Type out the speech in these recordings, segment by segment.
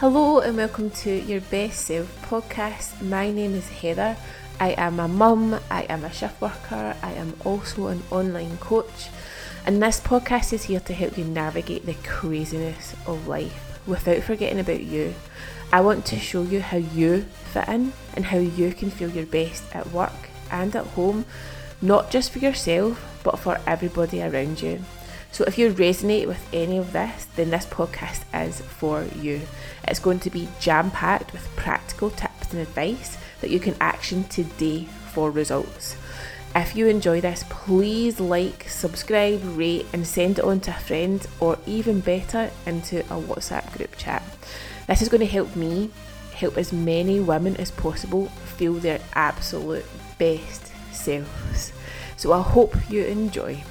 Hello and welcome to your Best Self podcast. My name is Heather. I am a mum, I am a shift worker, I am also an online coach, and this podcast is here to help you navigate the craziness of life without forgetting about you. I want to show you how you fit in and how you can feel your best at work and at home, not just for yourself, but for everybody around you. So if you resonate with any of this, then this podcast is for you. It's going to be jam packed with practical tips and advice that you can action today for results. If you enjoy this, please like, subscribe, rate, and send it on to a friend, or even better, into a WhatsApp group chat. This is going to help me help as many women as possible feel their absolute best selves. So I hope you enjoy.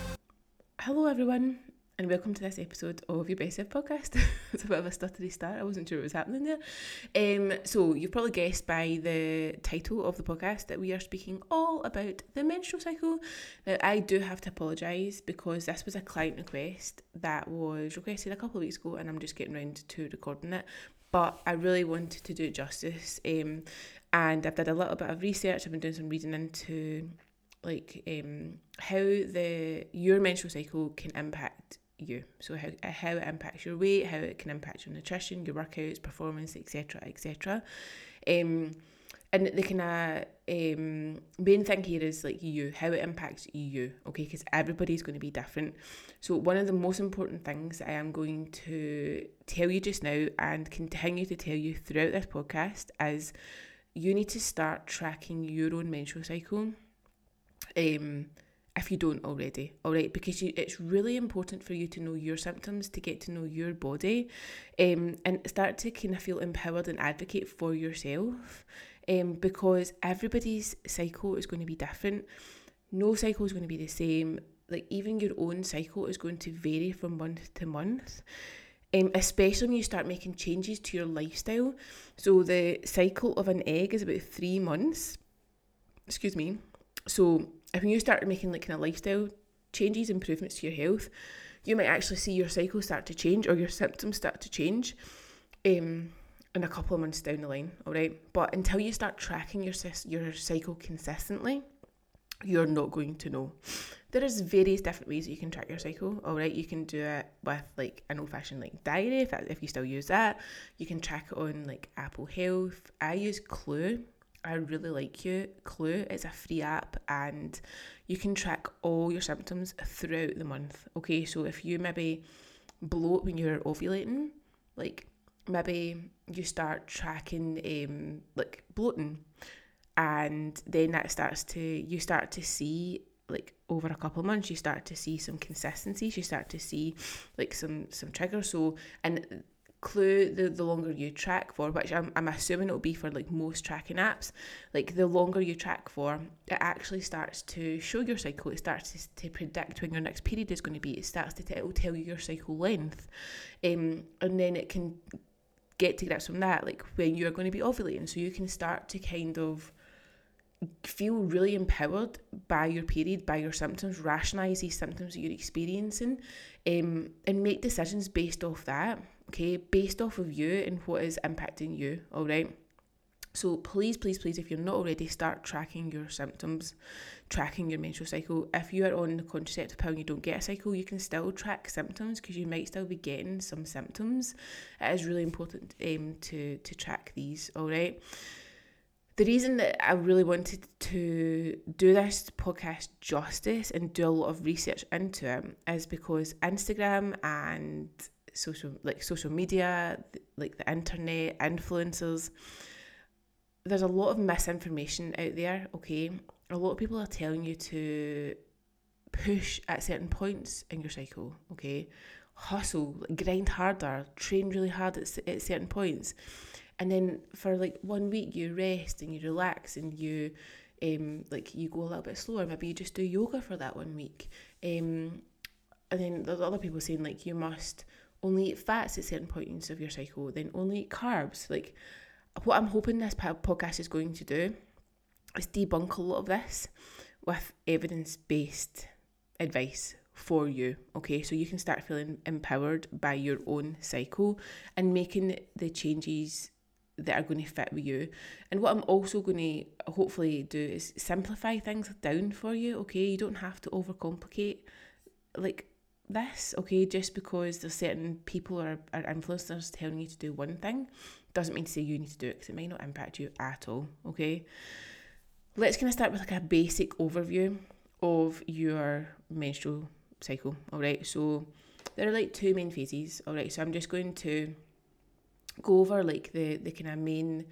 Hello, everyone, and welcome to this episode of your Best Self podcast. it's a bit of a stuttery start. I wasn't sure what was happening there. Um, so you've probably guessed by the title of the podcast that we are speaking all about the menstrual cycle. Now, I do have to apologise because this was a client request that was requested a couple of weeks ago, and I'm just getting round to recording it. But I really wanted to do it justice, um, and I've done a little bit of research. I've been doing some reading into like um, how the your menstrual cycle can impact you. So how, how it impacts your weight, how it can impact your nutrition, your workouts, performance, etc., etc. Um, and the kind of um, main thing here is like you, how it impacts you, okay? Because everybody's going to be different. So one of the most important things I am going to tell you just now and continue to tell you throughout this podcast is you need to start tracking your own menstrual cycle um, if you don't already, all right, because you, it's really important for you to know your symptoms, to get to know your body, um, and start to kind of feel empowered and advocate for yourself, um, because everybody's cycle is going to be different. No cycle is going to be the same. Like even your own cycle is going to vary from month to month. Um, especially when you start making changes to your lifestyle. So the cycle of an egg is about three months. Excuse me. So if you start making like kind of lifestyle changes, improvements to your health, you might actually see your cycle start to change or your symptoms start to change um, in a couple of months down the line, all right? But until you start tracking your, your cycle consistently, you're not going to know. There is various different ways that you can track your cycle. All right, you can do it with like an old-fashioned like diary if if you still use that. You can track it on like Apple Health. I use Clue. I really like you. Clue it's a free app and you can track all your symptoms throughout the month. Okay, so if you maybe bloat when you're ovulating, like maybe you start tracking um like bloating and then that starts to you start to see like over a couple of months you start to see some consistencies you start to see like some some triggers so and clue the, the longer you track for which I'm, I'm assuming it'll be for like most tracking apps like the longer you track for it actually starts to show your cycle. It starts to, to predict when your next period is going to be. It starts to it will tell you your cycle length. Um, and then it can get to grips from that like when you're going to be ovulating. So you can start to kind of feel really empowered by your period, by your symptoms, rationalize these symptoms that you're experiencing, um, and make decisions based off that, okay, based off of you and what is impacting you, all right? So please, please, please, if you're not already, start tracking your symptoms, tracking your menstrual cycle. If you are on the contraceptive pill and you don't get a cycle, you can still track symptoms because you might still be getting some symptoms. It is really important um, to to track these. All right the reason that I really wanted to do this podcast justice and do a lot of research into it is because Instagram and social like social media, like the internet, influencers, there's a lot of misinformation out there, okay? A lot of people are telling you to push at certain points in your cycle, okay? Hustle, grind harder, train really hard at, at certain points and then for like one week you rest and you relax and you um like you go a little bit slower maybe you just do yoga for that one week um and then there's other people saying like you must only eat fats at certain points of your cycle then only eat carbs like what i'm hoping this podcast is going to do is debunk a lot of this with evidence-based advice for you. Okay, so you can start feeling empowered by your own cycle and making the changes that are going to fit with you. And what I'm also going to hopefully do is simplify things down for you. Okay, you don't have to overcomplicate like this. Okay, just because there's certain people or, or influencers telling you to do one thing doesn't mean to say you need to do it because it might not impact you at all. Okay, let's kind of start with like a basic overview of your menstrual cycle. All right, so there are like two main phases. All right, so I'm just going to go over like the the kind of main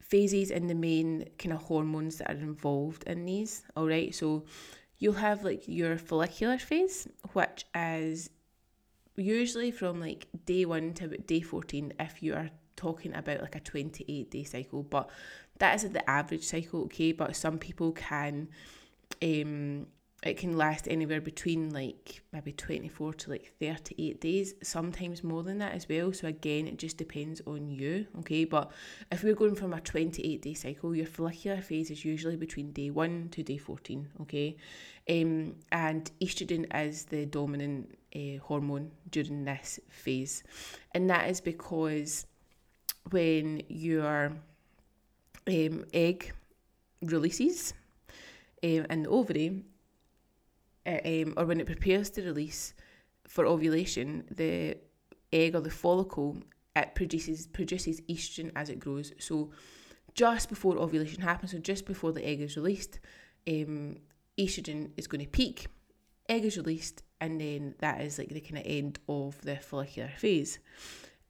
phases and the main kind of hormones that are involved in these. All right, so you'll have like your follicular phase, which is usually from like day one to day 14 if you are talking about like a 28 day cycle but that is the average cycle okay? But some people can um it can last anywhere between like maybe 24 to like 38 days sometimes more than that as well. So again it just depends on you okay? But if we're going from a 28 day cycle your follicular phase is usually between day 1 to day 14 okay? Um, and estrogen is the dominant uh, hormone during this phase. And that is because when your um, egg releases um, in the ovary uh, um, or when it prepares to release for ovulation, the egg or the follicle it produces produces estrogen as it grows. So just before ovulation happens, so just before the egg is released, um, estrogen is going to peak. Egg is released, and then that is like the kind of end of the follicular phase.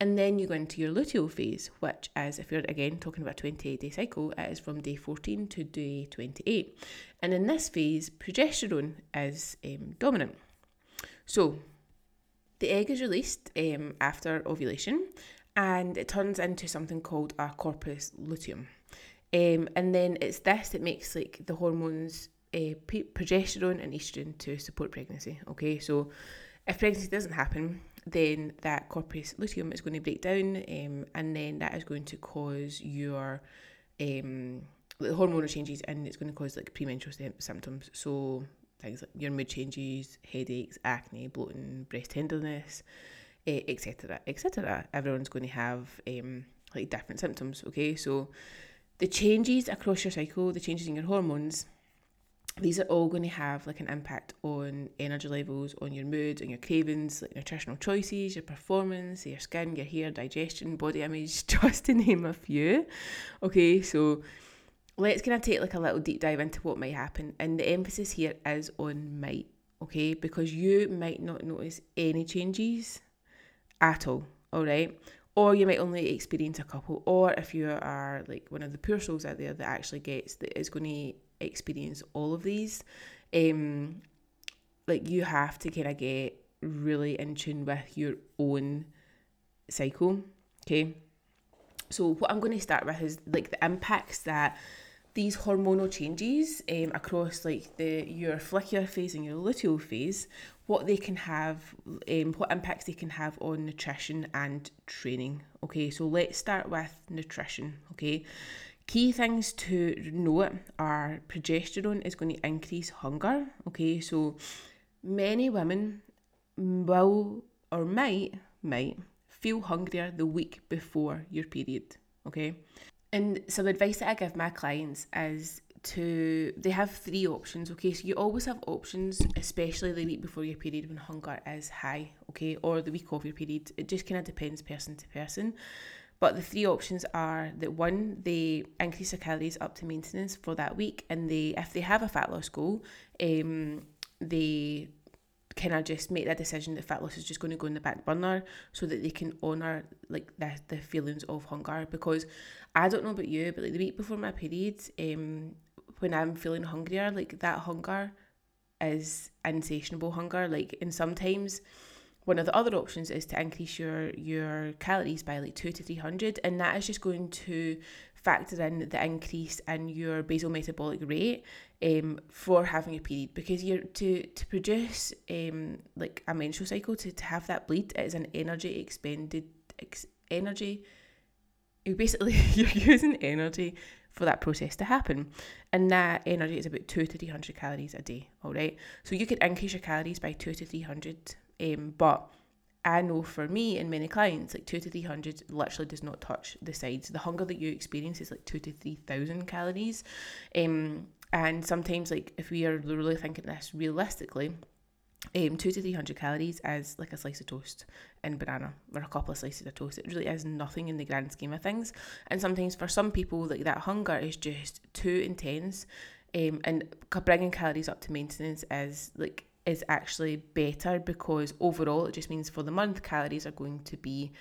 And then you go into your luteal phase, which is, if you're again talking about a 28 day cycle, it is from day 14 to day 28. And in this phase, progesterone is um, dominant. So the egg is released um, after ovulation and it turns into something called a corpus luteum. Um, and then it's this that makes like the hormones uh, progesterone and estrogen to support pregnancy. Okay, so if pregnancy doesn't happen, then that corpus luteum is going to break down, um, and then that is going to cause your um, hormonal changes, and it's going to cause like premenstrual symptoms. So things like your mood changes, headaches, acne, bloating, breast tenderness, etc., uh, etc. Everyone's going to have um, like different symptoms. Okay, so the changes across your cycle, the changes in your hormones these are all going to have like an impact on energy levels, on your mood, on your cravings, like nutritional choices, your performance, your skin, your hair, digestion, body image, just to name a few. Okay, so let's kind of take like a little deep dive into what might happen. And the emphasis here is on might, okay, because you might not notice any changes at all, all right? Or you might only experience a couple, or if you are like one of the poor souls out there that actually gets that is going to experience all of these. Um, like you have to kind of get really in tune with your own cycle. Okay. So what I'm going to start with is like the impacts that these hormonal changes um, across like the your follicular phase and your luteal phase, what they can have, um, what impacts they can have on nutrition and training. Okay, so let's start with nutrition. Okay, Key things to note are progesterone is going to increase hunger. Okay, so many women will or might might feel hungrier the week before your period. Okay, and some advice that I give my clients is to they have three options okay so you always have options especially the week before your period when hunger is high okay or the week of your period it just kind of depends person to person but the three options are that one, they increase their calories up to maintenance for that week, and they, if they have a fat loss goal, um, they kind of just make that decision that fat loss is just going to go in the back burner so that they can honor like the, the feelings of hunger. Because I don't know about you but like the week before my period um when I'm feeling hungrier like that hunger is insatiable hunger. Like and sometimes one of the other options is to increase your your calories by like two to three hundred, and that is just going to factor in the increase in your basal metabolic rate um, for having a period because you're to to produce um, like a menstrual cycle to, to have that bleed it is an energy expended ex, energy you basically you're using energy for that process to happen. And that energy is about two to three hundred calories a day. All right. So you could increase your calories by two to three hundred. Um, but I know for me and many clients, like two to three hundred literally does not touch the sides. The hunger that you experience is like two to three thousand calories. Um, and sometimes like if we are really thinking this realistically, um, two to three hundred calories is like a slice of toast and banana or a couple of slices of toast. It really is nothing in the grand scheme of things. And sometimes for some people, like that hunger is just too intense. Um, and bringing calories up to maintenance is like is actually better because overall it just means for the month calories are going to be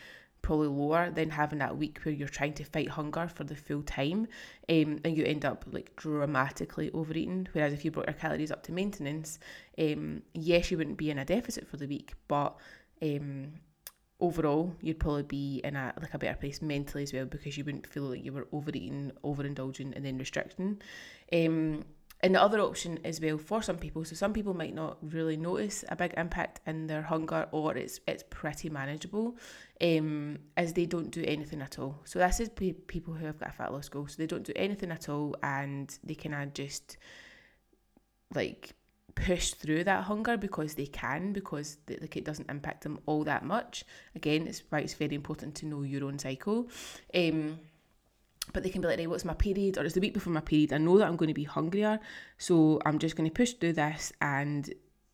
probably lower than having that week where you're trying to fight hunger for the full time um, and you end up like dramatically overeating. Whereas if you brought your calories up to maintenance, um, yes, you wouldn't be in a deficit for the week, but um, overall you'd probably be in a like a better place mentally as well because you wouldn't feel like you were overeating, overindulging, and then restricting. Um, and the other option as well for some people, so some people might not really notice a big impact in their hunger or it's it's pretty manageable, um, as they don't do anything at all. So this is pe- people who have got a fat loss goal. So they don't do anything at all and they can just like push through that hunger because they can because the, like it doesn't impact them all that much. Again, it's why it's very important to know your own cycle. Um, but they can be like, right, what's my period? Or it's the week before my period. I know that I'm going to be hungrier. So I'm just going to push through this and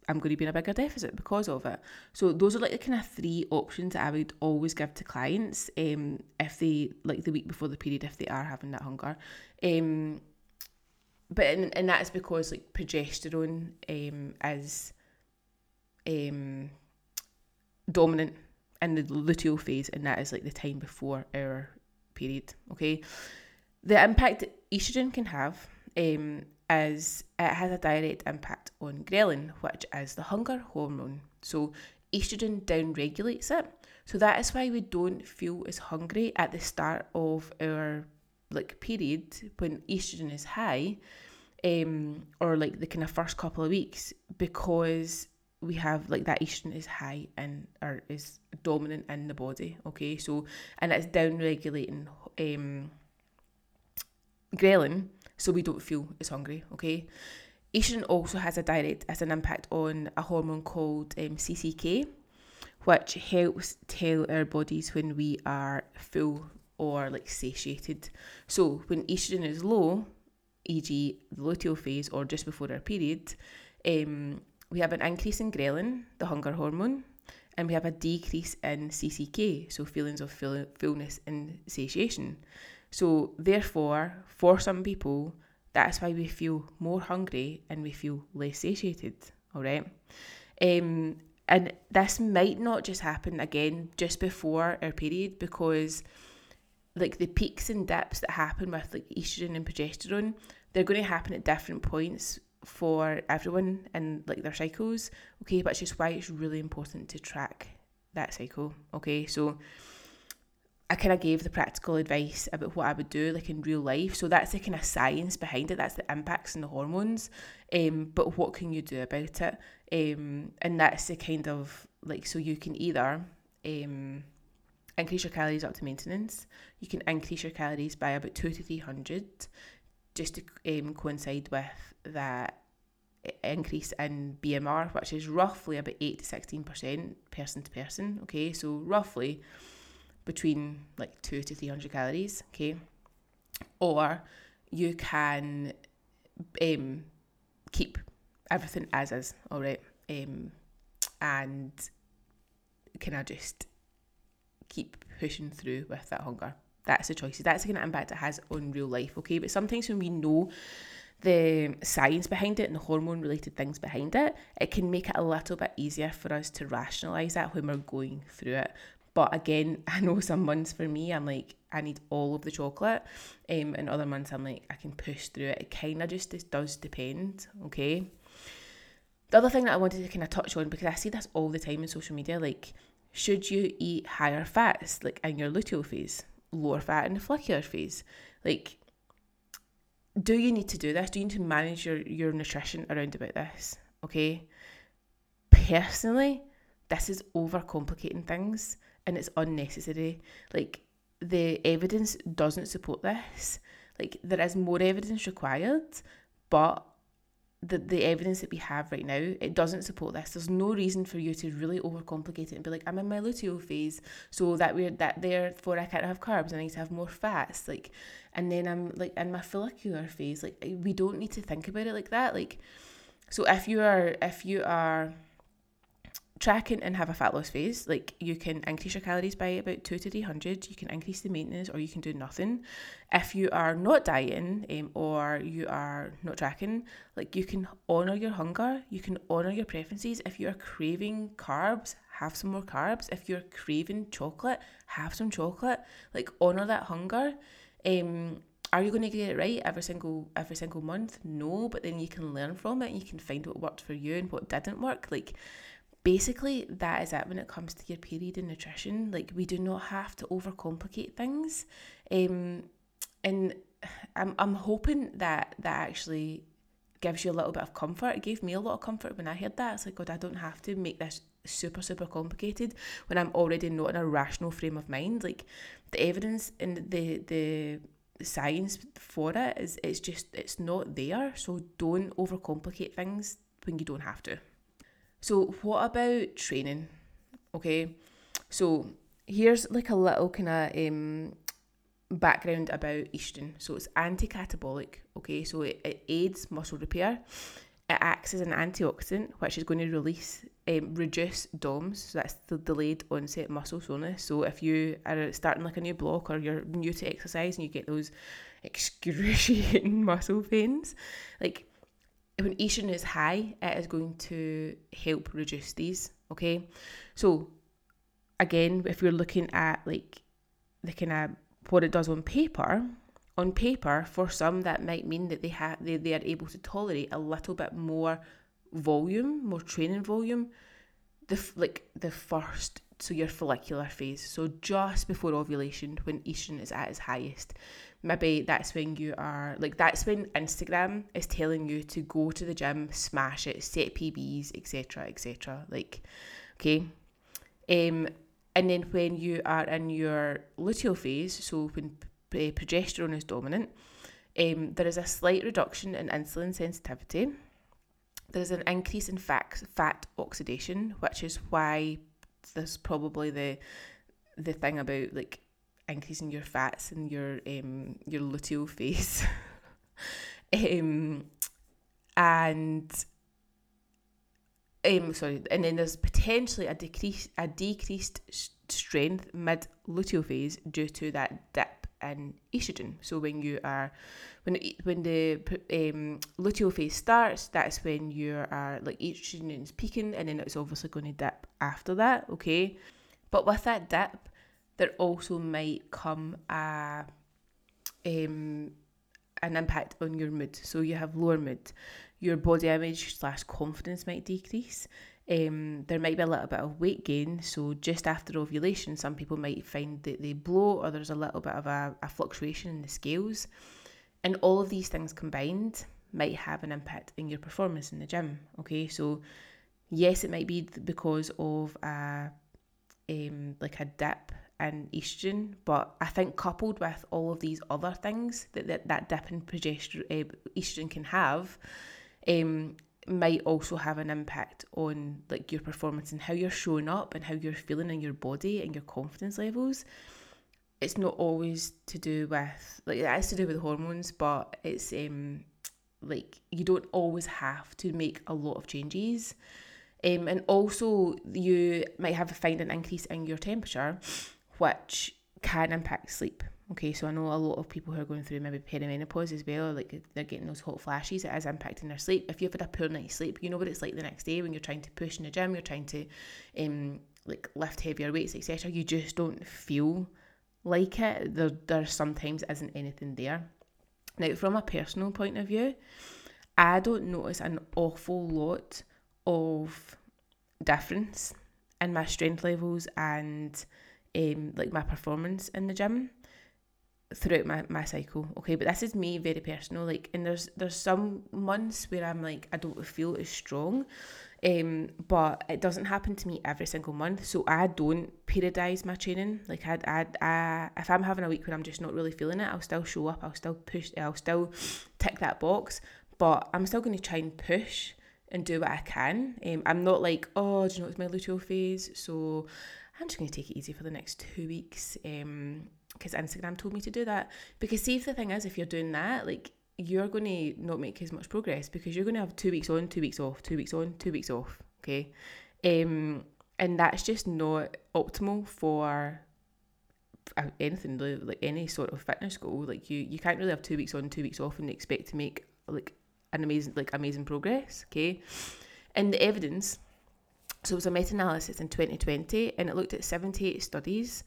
I'm going to be in a bigger deficit because of it. So those are like the kind of three options that I would always give to clients um, if they, like the week before the period, if they are having that hunger. Um, but and, and that is because like progesterone um, is um, dominant in the luteal phase and that is like the time before our period. Okay, the impact estrogen can have um, is it has a direct impact on ghrelin, which is the hunger hormone. So estrogen downregulates it. So that is why we don't feel as hungry at the start of our like period when estrogen is high, um, or like the kind of first couple of weeks because we have like that estrogen is high and or is dominant in the body. Okay, so and it's down regulating um, ghrelin, so we don't feel as hungry. Okay, estrogen also has a direct as an impact on a hormone called um, CCK, which helps tell our bodies when we are full or like satiated. So when estrogen is low, e.g., the luteal phase or just before our period. Um, we have an increase in ghrelin, the hunger hormone, and we have a decrease in CCK, so feelings of full- fullness and satiation. So, therefore, for some people, that's why we feel more hungry and we feel less satiated. All right. Um, and this might not just happen again just before our period because, like, the peaks and dips that happen with like estrogen and progesterone, they're going to happen at different points for everyone and like their cycles, okay? But it's just why it's really important to track that cycle, okay? So I kind of gave the practical advice about what I would do like in real life. So that's the kind of science behind it. That's the impacts and the hormones. Um, but what can you do about it? Um, and that's the kind of like so you can either um increase your calories up to maintenance. You can increase your calories by about two to three hundred just to um, coincide with that increase in BMR, which is roughly about 8 to 16% person to person. Okay, so roughly between like 2 to 300 calories. Okay, or you can um, keep everything as is, all right, um, and can I just keep pushing through with that hunger? That's the choices. That's the impact it has on real life, okay? But sometimes when we know the science behind it and the hormone related things behind it, it can make it a little bit easier for us to rationalize that when we're going through it. But again, I know some months for me, I'm like, I need all of the chocolate. Um, and other months, I'm like, I can push through it. It kind of just does depend, okay? The other thing that I wanted to kind of touch on, because I see this all the time in social media, like, should you eat higher fats, like in your luteal phase? Lower fat in the follicular phase. Like, do you need to do this? Do you need to manage your, your nutrition around about this? Okay. Personally, this is overcomplicating things and it's unnecessary. Like, the evidence doesn't support this. Like there is more evidence required, but the, the evidence that we have right now, it doesn't support this. There's no reason for you to really overcomplicate it and be like, I'm in my luteal phase, so that we're that therefore I can't have carbs I need to have more fats. Like and then I'm like in my follicular phase. Like we don't need to think about it like that. Like so if you are if you are tracking and have a fat loss phase, like you can increase your calories by about two to three hundred. You can increase the maintenance, or you can do nothing. If you are not dieting um, or you are not tracking, like you can honor your hunger. You can honor your preferences. If you are craving carbs, have some more carbs. If you're craving chocolate, have some chocolate. Like honor that hunger. Um, are you going to get it right every single every single month? No, but then you can learn from it. You can find what worked for you and what didn't work. Like basically that is it when it comes to your period and nutrition. Like we do not have to overcomplicate things. Um, and I'm, I'm hoping that that actually gives you a little bit of comfort. It gave me a lot of comfort when i heard that. It's like god i don't have to make this super super complicated when i'm already not in a rational frame of mind. Like the evidence and the the science for it is it's just it's not there. So don't overcomplicate things when you don't have to so, what about training? Okay, so here's like a little kind of um, background about estrogen. So, it's anti catabolic, okay, so it, it aids muscle repair. It acts as an antioxidant, which is going to release, um, reduce DOMS, so that's the delayed onset muscle soreness. So, if you are starting like a new block or you're new to exercise and you get those excruciating muscle pains, like when estrogen is high, it is going to help reduce these. Okay, so again, if you're looking at like the kind of what it does on paper, on paper, for some that might mean that they have they, they are able to tolerate a little bit more volume, more training volume. The like the first so your follicular phase, so just before ovulation when estrogen is at its highest, maybe that's when you are like that's when Instagram is telling you to go to the gym, smash it, set PBs, etc., etc. Like, okay, um, and then when you are in your luteal phase, so when progesterone is dominant, um, there is a slight reduction in insulin sensitivity. There's an increase in fat fat oxidation, which is why there's probably the the thing about like increasing your fats in your um your luteal phase. um and um sorry and then there's potentially a decrease a decreased strength mid luteal phase due to that dip in estrogen so when you are when when the um, luteal phase starts that's when you are like estrogen is peaking and then it's obviously going to dip after that okay but with that dip there also might come a um, an impact on your mood. So you have lower mood, your body image slash confidence might decrease. Um, there might be a little bit of weight gain. So just after ovulation, some people might find that they blow, or there's a little bit of a, a fluctuation in the scales. And all of these things combined might have an impact in your performance in the gym. Okay, so yes, it might be because of a um, like a dip in estrogen, but I think coupled with all of these other things that that, that dip in progesterone, uh, estrogen can have, um, might also have an impact on like your performance and how you're showing up and how you're feeling in your body and your confidence levels. It's not always to do with like it has to do with hormones, but it's um like you don't always have to make a lot of changes. Um, and also you might have a find an increase in your temperature which can impact sleep. Okay, so I know a lot of people who are going through maybe perimenopause as well, like they're getting those hot flashes, it is impacting their sleep. If you've had a poor night's sleep, you know what it's like the next day when you're trying to push in the gym, you're trying to um like lift heavier weights, etc. You just don't feel like it. There there sometimes isn't anything there. Now from a personal point of view, I don't notice an awful lot of difference in my strength levels and um, like my performance in the gym throughout my, my cycle. Okay, but this is me very personal. Like, and there's there's some months where I'm like I don't feel as strong. Um, but it doesn't happen to me every single month, so I don't periodize my training. Like I, I, I, if I'm having a week where I'm just not really feeling it, I'll still show up. I'll still push. I'll still tick that box. But I'm still going to try and push and do what I can. Um, I'm not like, oh, do you know it's my luteal phase, so I'm just going to take it easy for the next two weeks. Um, because Instagram told me to do that. Because see, if the thing is, if you're doing that, like you're going to not make as much progress because you're going to have two weeks on, two weeks off, two weeks on, two weeks off. Okay, um, and that's just not optimal for uh, anything like any sort of fitness goal. Like you, you can't really have two weeks on, two weeks off, and expect to make like an amazing, like amazing progress. Okay, and the evidence. So it was a meta-analysis in 2020, and it looked at 78 studies.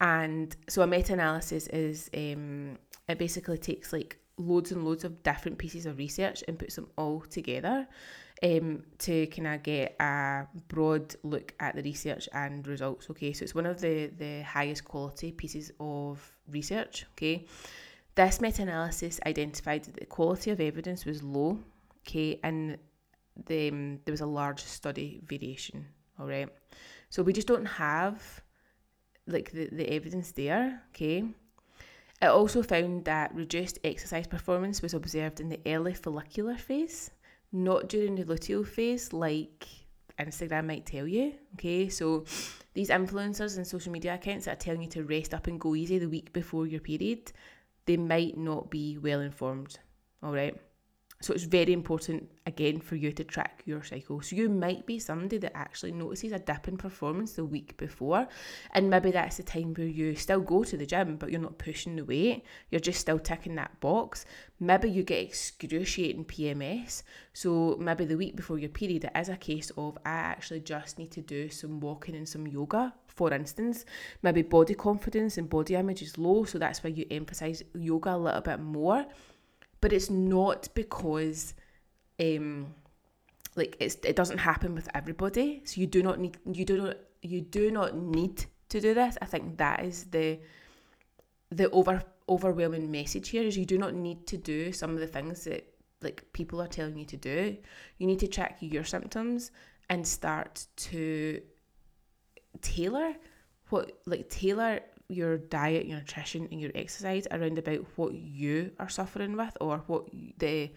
And so a meta-analysis is um, it basically takes like loads and loads of different pieces of research and puts them all together um, to kind of get a broad look at the research and results. Okay, so it's one of the, the highest quality pieces of research. Okay, this meta analysis identified that the quality of evidence was low. Okay, and the, um, there was a large study variation. All right, so we just don't have like the, the evidence there. Okay it also found that reduced exercise performance was observed in the early follicular phase, not during the luteal phase, like Instagram might tell you. Okay, so these influencers and social media accounts that are telling you to rest up and go easy the week before your period, they might not be well informed. All right. So it's very important again for you to track your cycle. So you might be somebody that actually notices a dip in performance the week before, and maybe that's the time where you still go to the gym, but you're not pushing the weight. You're just still ticking that box. Maybe you get excruciating PMS. So maybe the week before your period, it is a case of I actually just need to do some walking and some yoga. For instance, maybe body confidence and body image is low, so that's why you emphasize yoga a little bit more but it's not because um like it's it doesn't happen with everybody. So you do not need you do not you do not need to do this. I think that is the the over overwhelming message here is you do not need to do some of the things that like people are telling you to do. You need to track your symptoms and start to tailor what like tailor your diet, your nutrition, and your exercise around about what you are suffering with or what the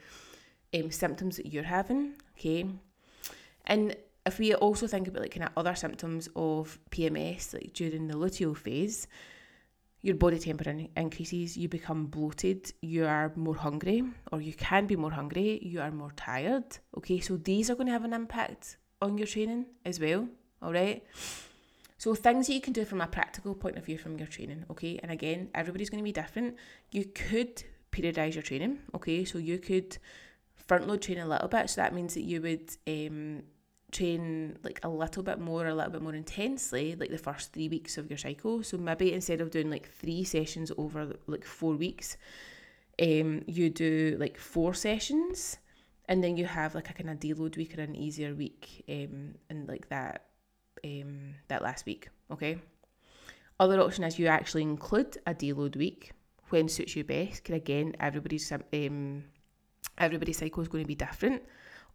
um, symptoms that you're having. Okay, and if we also think about like of other symptoms of PMS, like during the luteal phase, your body temperature increases, you become bloated, you are more hungry, or you can be more hungry, you are more tired. Okay, so these are going to have an impact on your training as well. All right. So things that you can do from a practical point of view from your training, okay? And again, everybody's going to be different. You could periodize your training, okay? So you could front load train a little bit. So that means that you would um, train like a little bit more, a little bit more intensely, like the first three weeks of your cycle. So maybe instead of doing like three sessions over like four weeks, um, you do like four sessions, and then you have like a kind of deload week or an easier week, um, and like that um, that last week. Okay. Other option is you actually include a deload week when suits you best. Because again, everybody's um, everybody's cycle is going to be different.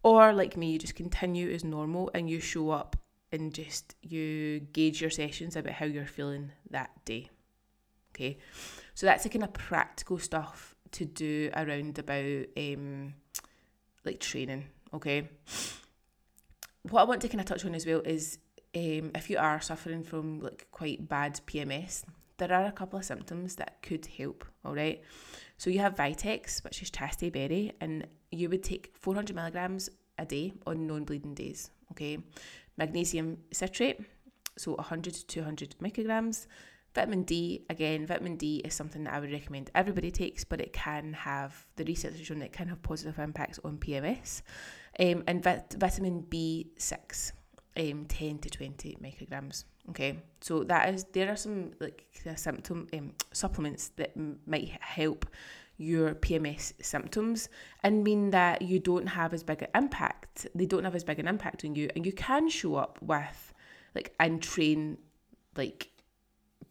Or like me, you just continue as normal and you show up and just you gauge your sessions about how you're feeling that day. Okay, so that's the kind of practical stuff to do around about um, like training. Okay, what I want to kind of touch on as well is um, if you are suffering from like quite bad PMS, there are a couple of symptoms that could help. All right, so you have Vitex, which is chastity berry, and you would take 400 milligrams a day on non-bleeding days. Okay, magnesium citrate, so 100 to 200 micrograms. Vitamin D, again, vitamin D is something that I would recommend everybody takes, but it can have, the research has shown that it can have positive impacts on PMS. Um, and vit- vitamin B6, um, 10 to 20 micrograms. Okay, so that is there are some like symptom um, supplements that m- might help your PMS symptoms and mean that you don't have as big an impact. They don't have as big an impact on you, and you can show up with like and train like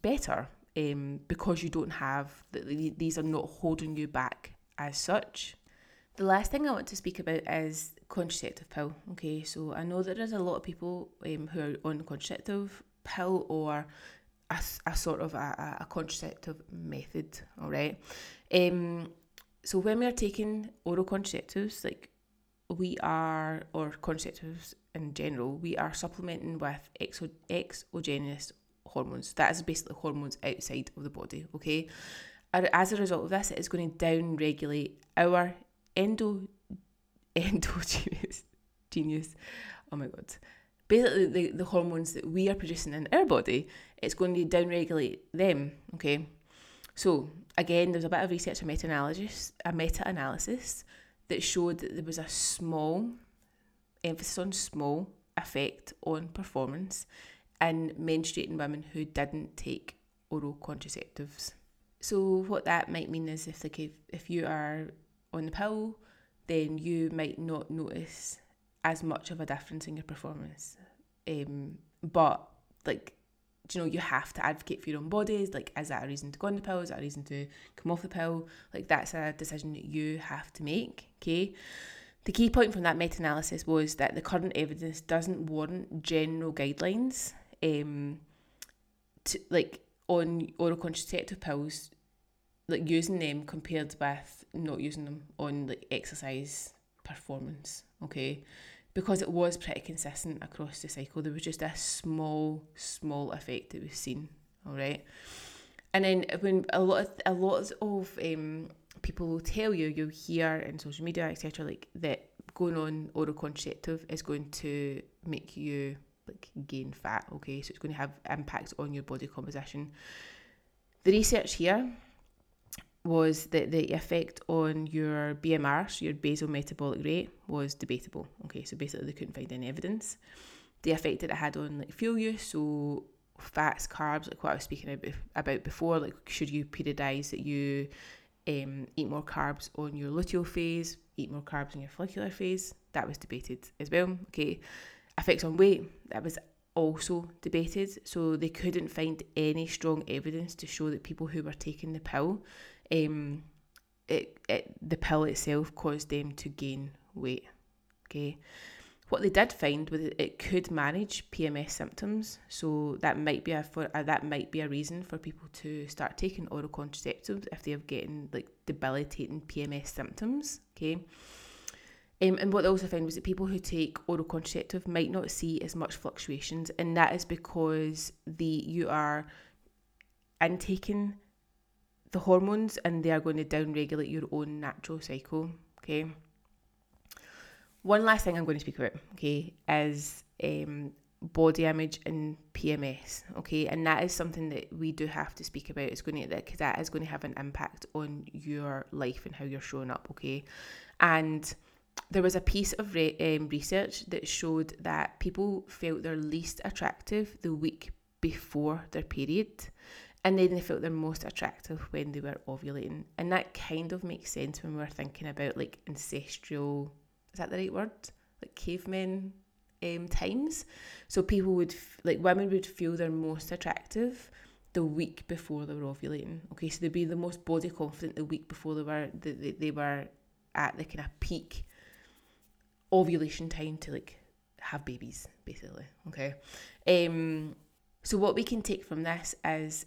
better um, because you don't have the, these are not holding you back as such. The last thing I want to speak about is contraceptive pill. Okay, so I know that there's a lot of people um, who are on contraceptive pill or a, a sort of a, a contraceptive method. All right. Um, so when we are taking oral contraceptives, like we are, or contraceptives in general, we are supplementing with exo- exogenous hormones. That is basically hormones outside of the body. Okay. As a result of this, it is going to down regulate our endo endogenous genius. Oh my god. Basically the, the hormones that we are producing in our body, it's going to downregulate them. Okay. So again, there's a bit of research and meta-analysis a meta-analysis that showed that there was a small emphasis on small effect on performance in menstruating women who didn't take oral contraceptives. So what that might mean is if like if, if you are on the pill, then you might not notice as much of a difference in your performance. Um, but like, you know, you have to advocate for your own bodies. Like, is that a reason to go on the pill? Is that a reason to come off the pill? Like, that's a decision that you have to make. Okay. The key point from that meta analysis was that the current evidence doesn't warrant general guidelines, um, to like on oral contraceptive pills like using them compared with not using them on like exercise performance, okay? Because it was pretty consistent across the cycle. There was just a small, small effect that was seen. All right. And then when a lot of a lot of um, people will tell you, you'll hear in social media, etc., like that going on oral contraceptive is going to make you like gain fat. Okay, so it's going to have impacts on your body composition. The research here was that the effect on your BMR, so your basal metabolic rate, was debatable. Okay, so basically they couldn't find any evidence. The effect that it had on like fuel use, so fats, carbs, like what I was speaking about before, like should you periodize that you um, eat more carbs on your luteal phase, eat more carbs on your follicular phase, that was debated as well. Okay, effects on weight, that was also debated. So they couldn't find any strong evidence to show that people who were taking the pill um, it, it, the pill itself caused them to gain weight. Okay. What they did find was it could manage PMS symptoms, so that might be a for uh, that might be a reason for people to start taking oral contraceptives if they are getting like debilitating PMS symptoms. Okay, um, and what they also found was that people who take oral contraceptive might not see as much fluctuations, and that is because the you are intaking the hormones and they are going to downregulate your own natural cycle. Okay. One last thing I'm going to speak about, okay, is um, body image and PMS, okay, and that is something that we do have to speak about. It's going to because that is going to have an impact on your life and how you're showing up, okay, and there was a piece of re- um, research that showed that people felt their least attractive the week before their period and then they felt their most attractive when they were ovulating. And that kind of makes sense when we're thinking about like ancestral, is that the right word? Like cavemen um, times. So people would, like women would feel their most attractive the week before they were ovulating. Okay, so they'd be the most body confident the week before they were, they, they were at the kind of peak ovulation time to like have babies, basically. Okay. Um, so what we can take from this is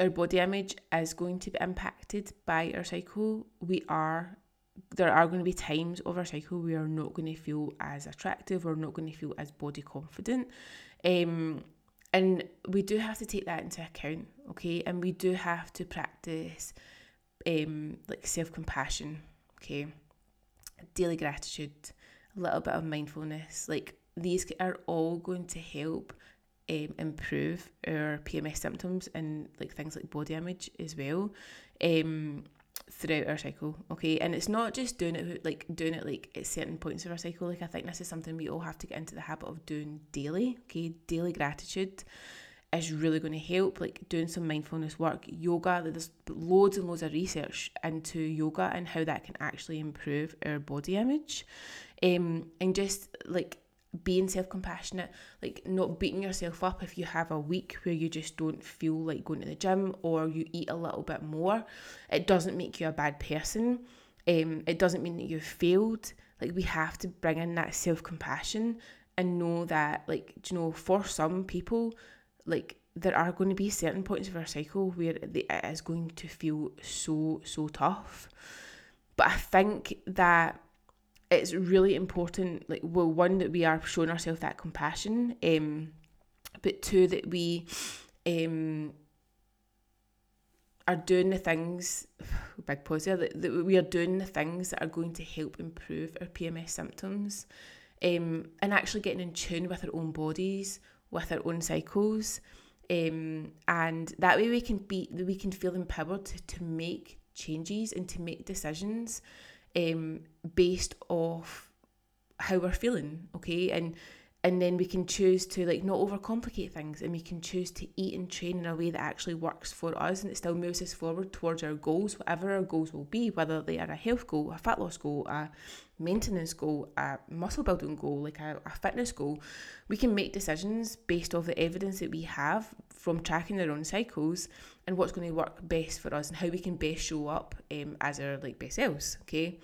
our body image is going to be impacted by our cycle. We are there are going to be times of our cycle we are not going to feel as attractive we're not going to feel as body confident. Um, and we do have to take that into account, okay? And we do have to practice um, like self compassion, okay? Daily gratitude, a little bit of mindfulness. Like these are all going to help um, improve our PMS symptoms and like things like body image as well um, throughout our cycle. Okay, and it's not just doing it like doing it like at certain points of our cycle. Like I think this is something we all have to get into the habit of doing daily. Okay, daily gratitude is really going to help. Like doing some mindfulness work, yoga. There's loads and loads of research into yoga and how that can actually improve our body image, um, and just like being self compassionate, like not beating yourself up if you have a week where you just don't feel like going to the gym or you eat a little bit more. It doesn't make you a bad person. Um, it doesn't mean that you've failed. Like we have to bring in that self compassion and know that, like, you know, for some people, like there are going to be certain points of our cycle where it is going to feel so so tough. But I think that it's really important, like, well, one that we are showing ourselves that compassion, um, but two that we um are doing the things, big pause there, that, that we are doing the things that are going to help improve our PMS symptoms um, and actually getting in tune with our own bodies, with our own cycles. Um, and that way we can be we can feel empowered to, to make changes and to make decisions um, based off how we're feeling okay? And and then we can choose to like not overcomplicate things and we can choose to eat and train in a way that actually works for us and it still moves us forward towards our goals whatever our goals will be whether they are a health goal a fat loss goal a maintenance goal a muscle building goal like a, a fitness goal we can make decisions based off the evidence that we have from tracking our own cycles and what's going to work best for us and how we can best show up um, as our like best selves okay?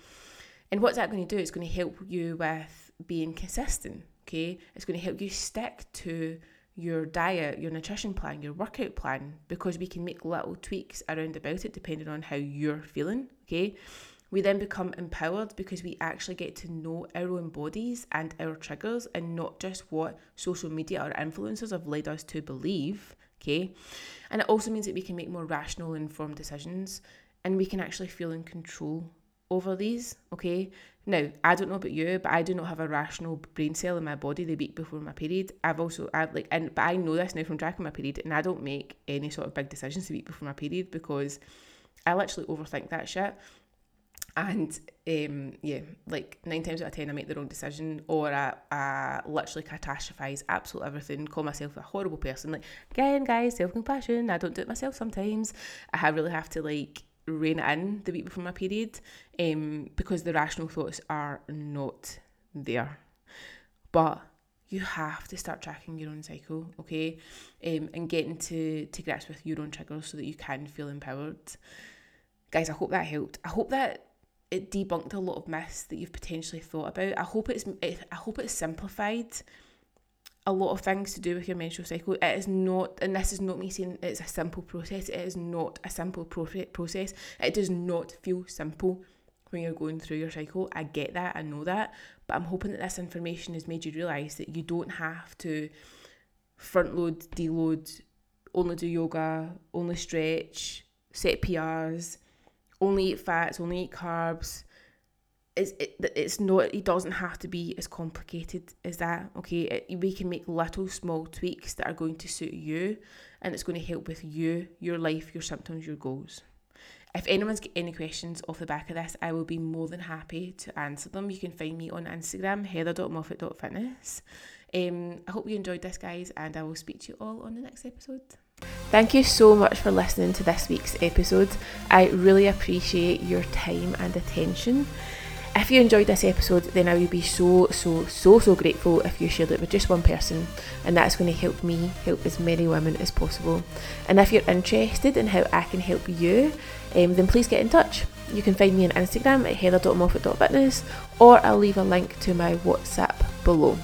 And what's that going to do? It's going to help you with being consistent okay? It's going to help you stick to your diet, your nutrition plan, your workout plan, because we can make little tweaks around about it depending on how you're feeling, okay? We then become empowered because we actually get to know our own bodies and our triggers and not just what social media or influencers have led us to believe, okay? And it also means that we can make more rational, informed decisions and we can actually feel in control over these, okay? Now, I don't know about you, but I do not have a rational brain cell in my body the week before my period. I've also, I've like, and but I know this now from tracking my period, and I don't make any sort of big decisions the week before my period because I literally overthink that shit. And um, yeah, like nine times out of ten, I make the wrong decision, or I, I literally catastrophize absolute everything, call myself a horrible person. Like again, guys, self compassion. I don't do it myself sometimes. I really have to like rein in the week before my period um, because the rational thoughts are not there. But you have to start tracking your own cycle, okay? Um, and getting to, to grips with your own triggers so that you can feel empowered. Guys, I hope that helped. I hope that it debunked a lot of myths that you've potentially thought about. I hope it's it, I hope it's simplified a lot of things to do with your menstrual cycle. It is not, and this is not me saying it's a simple process. It is not a simple process. It does not feel simple when you're going through your cycle. I get that, I know that, but I'm hoping that this information has made you realise that you don't have to front load, deload, only do yoga, only stretch, set PRs, only eat fats, only eat carbs it's it, it's not it doesn't have to be as complicated as that okay? It, we can make little small tweaks that are going to suit you and it's going to help with you your life your symptoms your goals. If anyone's got any questions off the back of this i will be more than happy to answer them. You can find me on instagram heather.moffat.fitness um, i hope you enjoyed this guys and i will speak to you all on the next episode. Thank you so much for listening to this week's episode. I really appreciate your time and attention. If you enjoyed this episode, then I would be so, so, so, so grateful if you shared it with just one person, and that's going to help me help as many women as possible. And if you're interested in how I can help you, um, then please get in touch. You can find me on Instagram at heather.moffat.fitness, or I'll leave a link to my WhatsApp below.